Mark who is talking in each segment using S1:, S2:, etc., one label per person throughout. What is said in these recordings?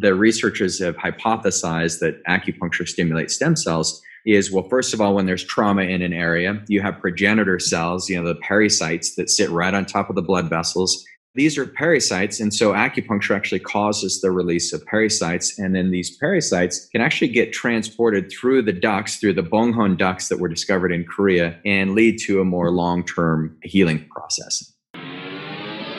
S1: the researchers have hypothesized that acupuncture stimulates stem cells is well first of all when there's trauma in an area you have progenitor cells you know the pericytes that sit right on top of the blood vessels. These are pericytes and so acupuncture actually causes the release of pericytes and then these pericytes can actually get transported through the ducts through the Bonghan ducts that were discovered in korea and lead to a more long-term healing process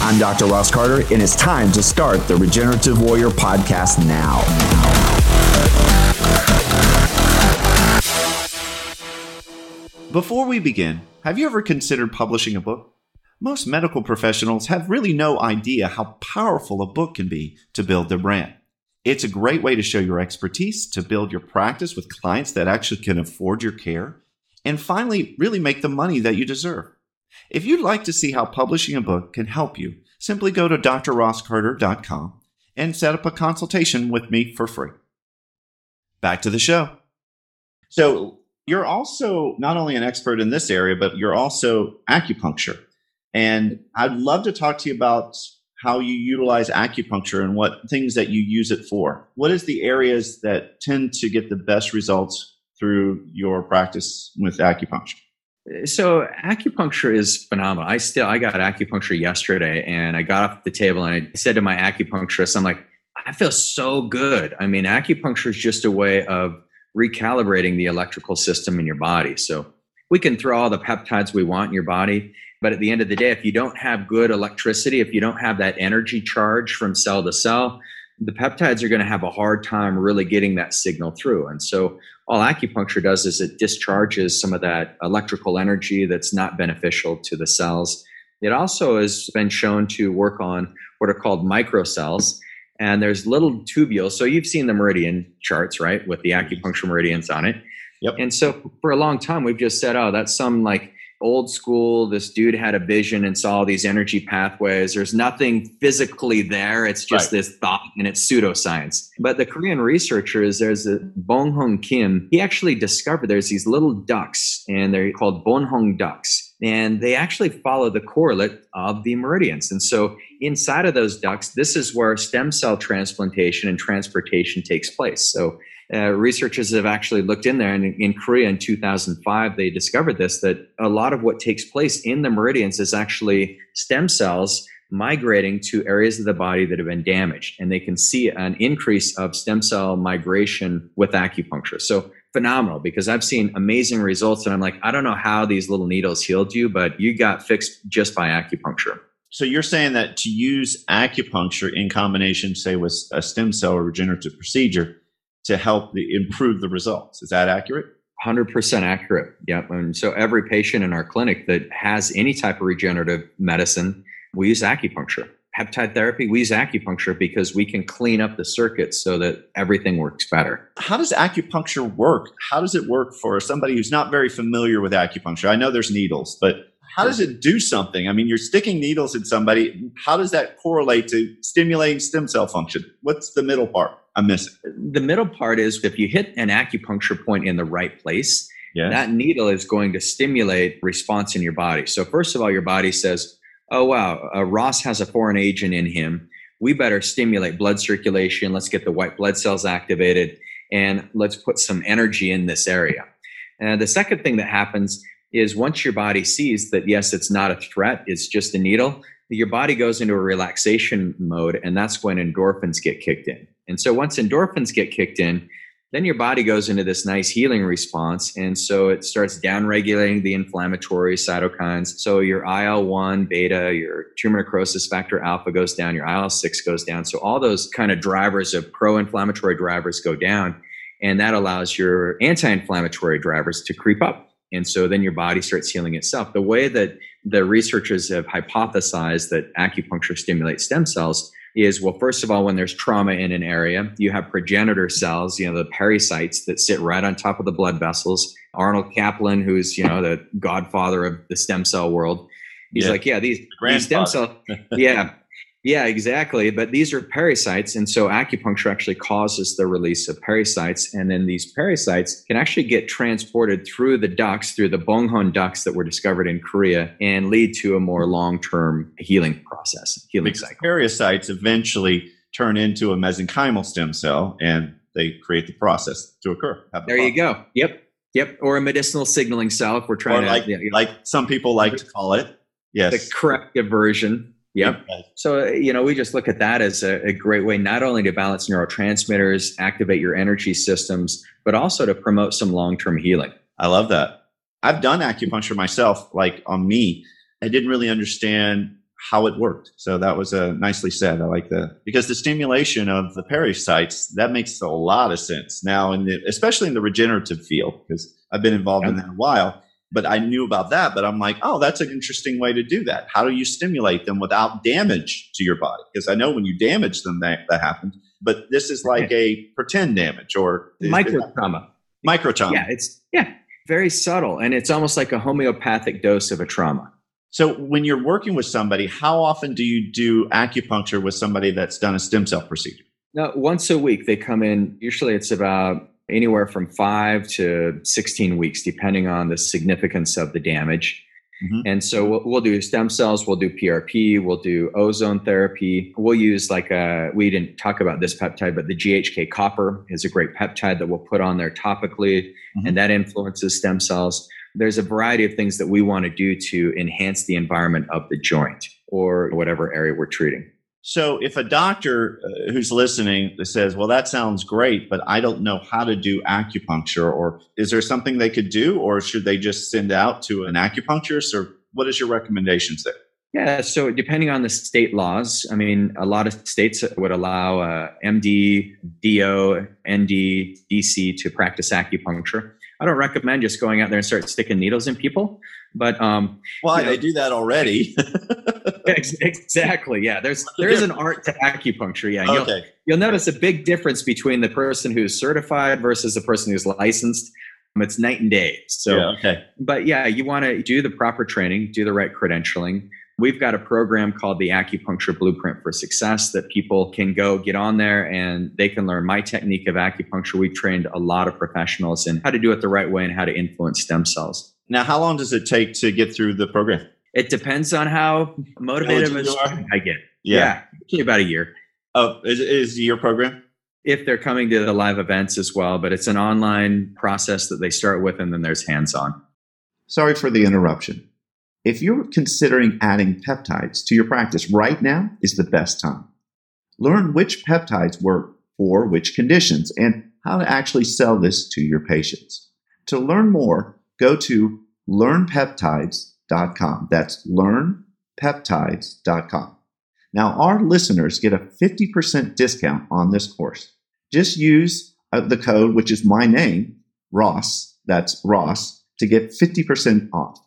S2: I'm Dr. Ross Carter, and it's time to start the Regenerative Warrior podcast now. Before we begin, have you ever considered publishing a book? Most medical professionals have really no idea how powerful a book can be to build their brand. It's a great way to show your expertise, to build your practice with clients that actually can afford your care, and finally, really make the money that you deserve. If you'd like to see how publishing a book can help you, simply go to drrosscarter.com and set up a consultation with me for free. Back to the show. So, you're also not only an expert in this area, but you're also acupuncture. And I'd love to talk to you about how you utilize acupuncture and what things that you use it for. What is the areas that tend to get the best results through your practice with acupuncture?
S1: So acupuncture is phenomenal. I still I got acupuncture yesterday and I got off the table and I said to my acupuncturist, I'm like, I feel so good. I mean, acupuncture is just a way of recalibrating the electrical system in your body. So we can throw all the peptides we want in your body, but at the end of the day, if you don't have good electricity, if you don't have that energy charge from cell to cell, the peptides are going to have a hard time really getting that signal through. And so all acupuncture does is it discharges some of that electrical energy that's not beneficial to the cells. It also has been shown to work on what are called microcells. And there's little tubules. So you've seen the meridian charts, right, with the mm-hmm. acupuncture meridians on it. Yep. And so for a long time, we've just said, oh, that's some like old school. This dude had a vision and saw these energy pathways. There's nothing physically there. It's just right. this thought and it's pseudoscience. But the Korean researchers, there's a Bonghan Kim, he actually discovered there's these little ducts and they're called Bonghong ducts. And they actually follow the correlate of the meridians. And so inside of those ducts, this is where stem cell transplantation and transportation takes place. So uh, researchers have actually looked in there, and in, in Korea in 2005, they discovered this that a lot of what takes place in the meridians is actually stem cells migrating to areas of the body that have been damaged. And they can see an increase of stem cell migration with acupuncture. So phenomenal because I've seen amazing results. And I'm like, I don't know how these little needles healed you, but you got fixed just by acupuncture.
S2: So you're saying that to use acupuncture in combination, say, with a stem cell or regenerative procedure, to help the, improve the results. Is that accurate?
S1: 100% accurate. Yep. And so every patient in our clinic that has any type of regenerative medicine, we use acupuncture. Peptide therapy, we use acupuncture because we can clean up the circuits so that everything works better.
S2: How does acupuncture work? How does it work for somebody who's not very familiar with acupuncture? I know there's needles, but how does it do something? I mean, you're sticking needles in somebody. How does that correlate to stimulating stem cell function? What's the middle part? I'm missing?
S1: The middle part is if you hit an acupuncture point in the right place, yes. that needle is going to stimulate response in your body. So, first of all, your body says, Oh, wow, uh, Ross has a foreign agent in him. We better stimulate blood circulation. Let's get the white blood cells activated and let's put some energy in this area. And the second thing that happens is once your body sees that, yes, it's not a threat, it's just a needle, your body goes into a relaxation mode, and that's when endorphins get kicked in. And so once endorphins get kicked in, then your body goes into this nice healing response. And so it starts downregulating the inflammatory cytokines. So your IL 1 beta, your tumor necrosis factor alpha goes down, your IL 6 goes down. So all those kind of drivers of pro inflammatory drivers go down. And that allows your anti inflammatory drivers to creep up. And so then your body starts healing itself. The way that the researchers have hypothesized that acupuncture stimulates stem cells is well, first of all, when there's trauma in an area, you have progenitor cells, you know, the pericytes that sit right on top of the blood vessels. Arnold Caplan, who's, you know, the godfather of the stem cell world, he's yeah. like, yeah, these, these stem cells, yeah, yeah, exactly. But these are pericytes. And so acupuncture actually causes the release of pericytes. And then these pericytes can actually get transported through the ducts, through the Bonghan ducts that were discovered in Korea, and lead to a more long term healing process, healing
S2: because
S1: cycle.
S2: Pericytes eventually turn into a mesenchymal stem cell and they create the process to occur.
S1: The there process. you go. Yep. Yep. Or a medicinal signaling cell if we're trying
S2: or
S1: to.
S2: Like,
S1: you
S2: know, like some people like to call it. Yes.
S1: The corrective version Yep. So, you know, we just look at that as a, a, great way not only to balance neurotransmitters, activate your energy systems, but also to promote some long term healing.
S2: I love that. I've done acupuncture myself, like on me. I didn't really understand how it worked. So that was uh, nicely said. I like that because the stimulation of the pericytes that makes a lot of sense now, in the, especially in the regenerative field, because I've been involved yep. in that a while but I knew about that. But I'm like, oh, that's an interesting way to do that. How do you stimulate them without damage to your body? Because I know when you damage them, that, that happens. But this is like a pretend damage or
S1: micro trauma.
S2: Micro trauma.
S1: Yeah, it's yeah, very subtle, and it's almost like a homeopathic dose of a trauma.
S2: So when you're working with somebody, how often do you do acupuncture with somebody that's done a stem cell procedure?
S1: No, once a week they come in. Usually it's about anywhere from five to 16 weeks, depending on the significance of the damage. Mm-hmm. And so we'll, we'll, do stem cells, we'll do PRP, we'll do ozone therapy. We'll use like a, we didn't talk about this peptide, but the GHK copper is a great peptide that we'll put on there topically, mm-hmm. and that influences stem cells. There's a variety of things that we want to do to enhance the environment of the joint or whatever area we're treating.
S2: So if a doctor uh, who's listening says, "Well, that sounds great, but I don't know how to do acupuncture," or is there something they could do, or should they just send out to an acupuncturist, or what is your recommendations there?
S1: Yeah, so depending on the state laws, I mean, a lot of states would allow uh, MD, DO, ND, DC to practice acupuncture. I don't recommend just going out there and start sticking needles in people. But um,
S2: why you know, they do that already?
S1: exactly. Yeah. There's there is an art to acupuncture. Yeah. You'll, okay. you'll notice a big difference between the person who's certified versus the person who's licensed. Um, it's night and day. So,
S2: yeah, okay.
S1: But yeah, you want to do the proper training, do the right credentialing. We've got a program called the Acupuncture Blueprint for Success that people can go get on there and they can learn my technique of acupuncture. We've trained a lot of professionals in how to do it the right way and how to influence stem cells.
S2: Now, how long does it take to get through the program?
S1: It depends on how motivated I get. Yeah. yeah, about a year.
S2: Oh, is, is your program?
S1: If they're coming to the live events as well, but it's an online process that they start with and then there's hands on.
S2: Sorry for the interruption. If you're considering adding peptides to your practice right now is the best time. Learn which peptides work for which conditions and how to actually sell this to your patients. To learn more, go to learnpeptides.com. That's learnpeptides.com. Now, our listeners get a 50% discount on this course. Just use uh, the code, which is my name, Ross, that's Ross, to get 50% off.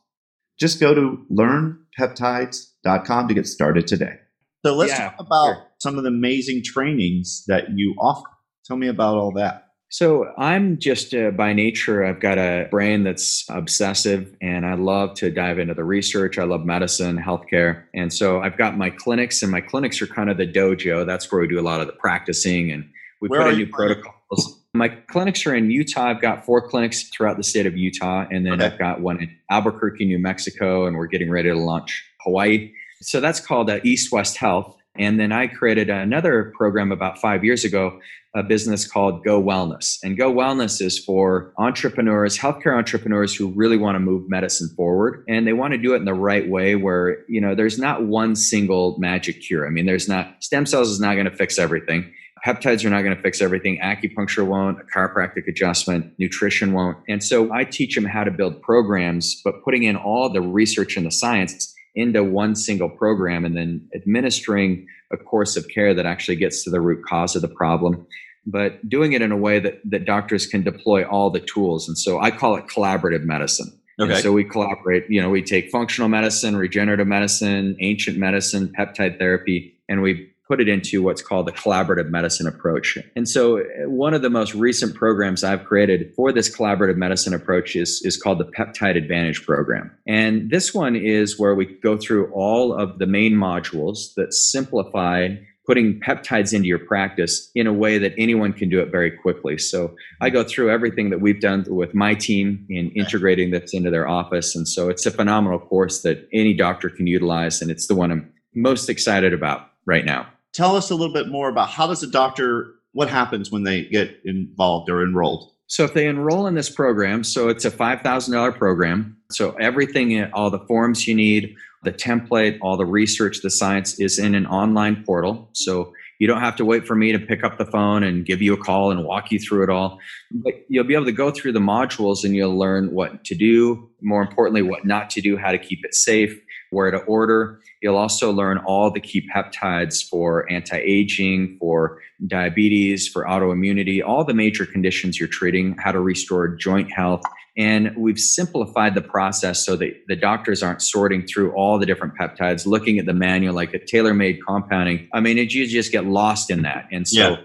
S2: Just go to learnpeptides.com to get started today. So let's yeah, talk about sure. some of the amazing trainings that you offer. Tell me about all that.
S1: So I'm just uh, by nature, I've got a brain that's obsessive and I love to dive into the research. I love medicine, healthcare. And so I've got my clinics and my clinics are kind of the dojo. That's where we do a lot of the practicing and we where put in new protocols. My clinics are in Utah. I've got four clinics throughout the state of Utah. And then okay. I've got one in Albuquerque, New Mexico, and we're getting ready to launch Hawaii. So that's called uh, East West Health. And then I created another program about five years ago, a business called Go Wellness. And Go Wellness is for entrepreneurs, healthcare entrepreneurs who really want to move medicine forward. And they want to do it in the right way where, you know, there's not one single magic cure. I mean, there's not, stem cells is not going to fix everything. Peptides are not going to fix everything. Acupuncture won't, a chiropractic adjustment, nutrition won't. And so I teach them how to build programs, but putting in all the research and the science into one single program and then administering a course of care that actually gets to the root cause of the problem but doing it in a way that, that doctors can deploy all the tools and so i call it collaborative medicine okay. And so we collaborate you know we take functional medicine regenerative medicine ancient medicine peptide therapy and we put it into what's called the collaborative medicine approach. And so, uh, one of the most recent programs I've created for this collaborative medicine approach is, is called the Peptide Advantage Program. And this one is where we go through all of the main modules that simplify putting peptides into your practice in a way that anyone can do it very quickly. So I go through everything that we've done with my team in integrating this into their office. And so it's a phenomenal course that any doctor can utilize. And it's the one I'm most excited about right now.
S2: Tell us a little bit more about how does a doctor, what happens when they get involved or enrolled?
S1: So if they enroll in this program, so it's a $5,000 program. So everything, all the forms you need, the template, all the research, the science is in an online portal. So you don't have to wait for me to pick up the phone and give you a call and walk you through it all. But you'll be able to go through the modules and you'll learn what to do, more importantly, what not to do, how to keep it safe, where to order. You'll also learn all the key peptides for anti aging, for diabetes, for autoimmunity, all the major conditions you're treating, how to restore joint health. And we've simplified the process so that the doctors aren't sorting through all the different peptides, looking at the manual like a tailor made compounding. I mean, it, you just get lost in that. And so yeah.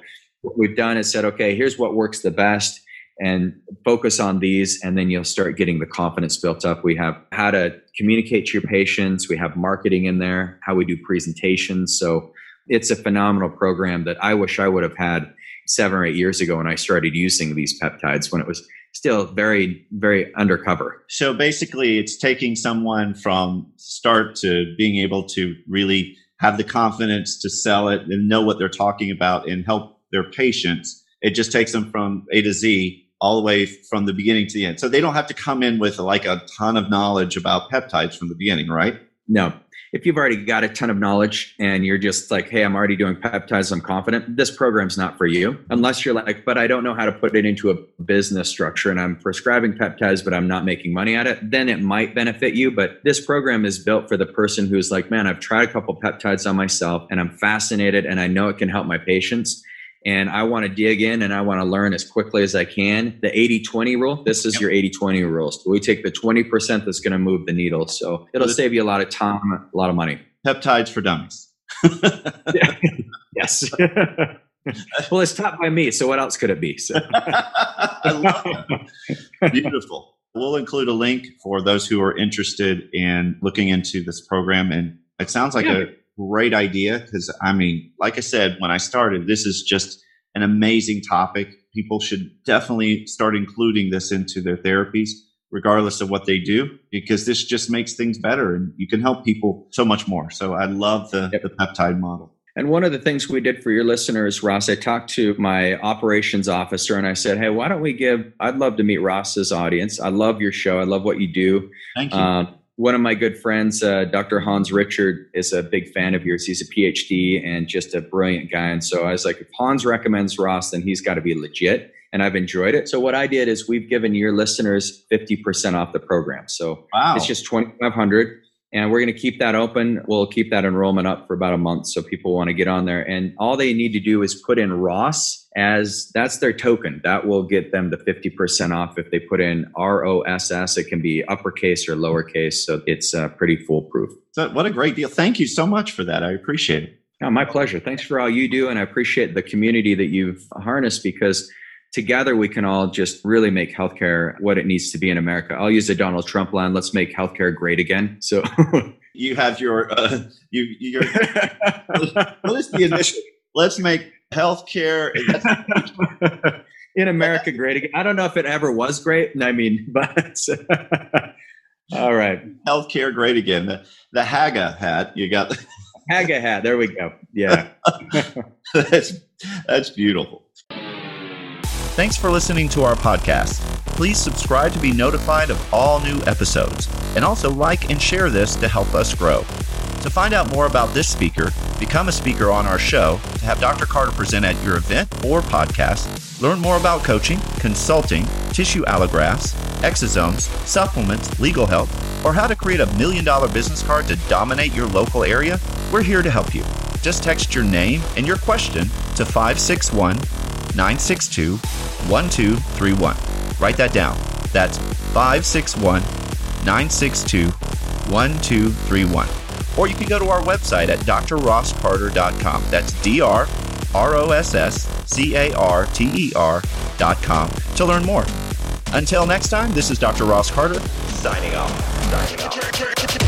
S1: what we've done is said, okay, here's what works the best and focus on these and then you'll start getting the confidence built up. We have how to communicate to your patients. We have marketing in there how we do presentations. So it's a phenomenal program that i wish i would have had seven or eight years ago when i started using these peptides when it was still very very undercover.
S2: So basically it's taking someone from start to being able to really have the confidence to sell it and know what they're talking about and help their patients. It just takes them from a to z all the way from the beginning to the end. So they don't have to come in with like a ton of knowledge about peptides from the beginning, right?
S1: No. If you've already got a ton of knowledge and you're just like, hey, I'm already doing peptides, I'm confident, this program's not for you. Unless you're like, but I don't know how to put it into a business structure and I'm prescribing peptides, but I'm not making money at it, then it might benefit you. But this program is built for the person who's like, man, I've tried a couple peptides on myself and I'm fascinated and I know it can help my patients and I want to dig in and I want to learn as quickly as I can. The 80 20 rule, this is yep. your 80 20 rule. So we take the 20% that's going to move the needle. So it'll save you a lot of time, a lot of money.
S2: Peptides for dummies.
S1: yes. well, it's taught by me. So what else could it be? So.
S2: Beautiful. We'll include a link for those who are interested in looking into this program. And it sounds like yeah. a great idea because I mean, like I said, when I started, this is just an amazing topic. People should definitely start including this into their therapies, regardless of what they do, because this just makes things better and you can help people so much more. So I love the, yep. the peptide model.
S1: And one of the things we did for your listeners, Ross, I talked to my operations officer and I said, Hey, why don't we give, I'd love to meet Ross's audience. I love your show. I love what you do.
S2: Thank you. Um,
S1: one of my good friends, uh, Dr. Hans Richard, is a big fan of yours. He's a PhD and just a brilliant guy. And so I was like, if Hans recommends Ross, then he's got to be legit. And I've enjoyed it. So what I did is we've given your listeners 50% off the program. So wow. it's just 2500 and we're going to keep that open. We'll keep that enrollment up for about a month so people want to get on there. And all they need to do is put in Ross as that's their token. That will get them the 50% off if they put in ROSS. It can be uppercase or lowercase. So it's uh, pretty foolproof.
S2: So what a great deal. Thank you so much for that. I appreciate it.
S1: My pleasure. Thanks for all you do. And I appreciate the community that you've harnessed because together we can all just really make healthcare what it needs to be in America. I'll use the Donald Trump line. Let's make healthcare great again. So
S2: you have your uh, you your what is the initial? Let's make healthcare
S1: in America great again. I don't know if it ever was great. I mean, but all right,
S2: healthcare great again. The the Haga hat you got.
S1: Haga hat. There we go. Yeah,
S2: that's that's beautiful. Thanks for listening to our podcast. Please subscribe to be notified of all new episodes, and also like and share this to help us grow. To find out more about this speaker, become a speaker on our show, to have Dr. Carter present at your event or podcast, learn more about coaching, consulting, tissue allografts, exosomes, supplements, legal help, or how to create a million dollar business card to dominate your local area, we're here to help you. Just text your name and your question to 561 962 1231. Write that down. That's 561 962 1231. Or you can go to our website at drrosscarter.com. That's D R R O S S C A R T E R.com to learn more. Until next time, this is Dr. Ross Carter signing off. Signing off.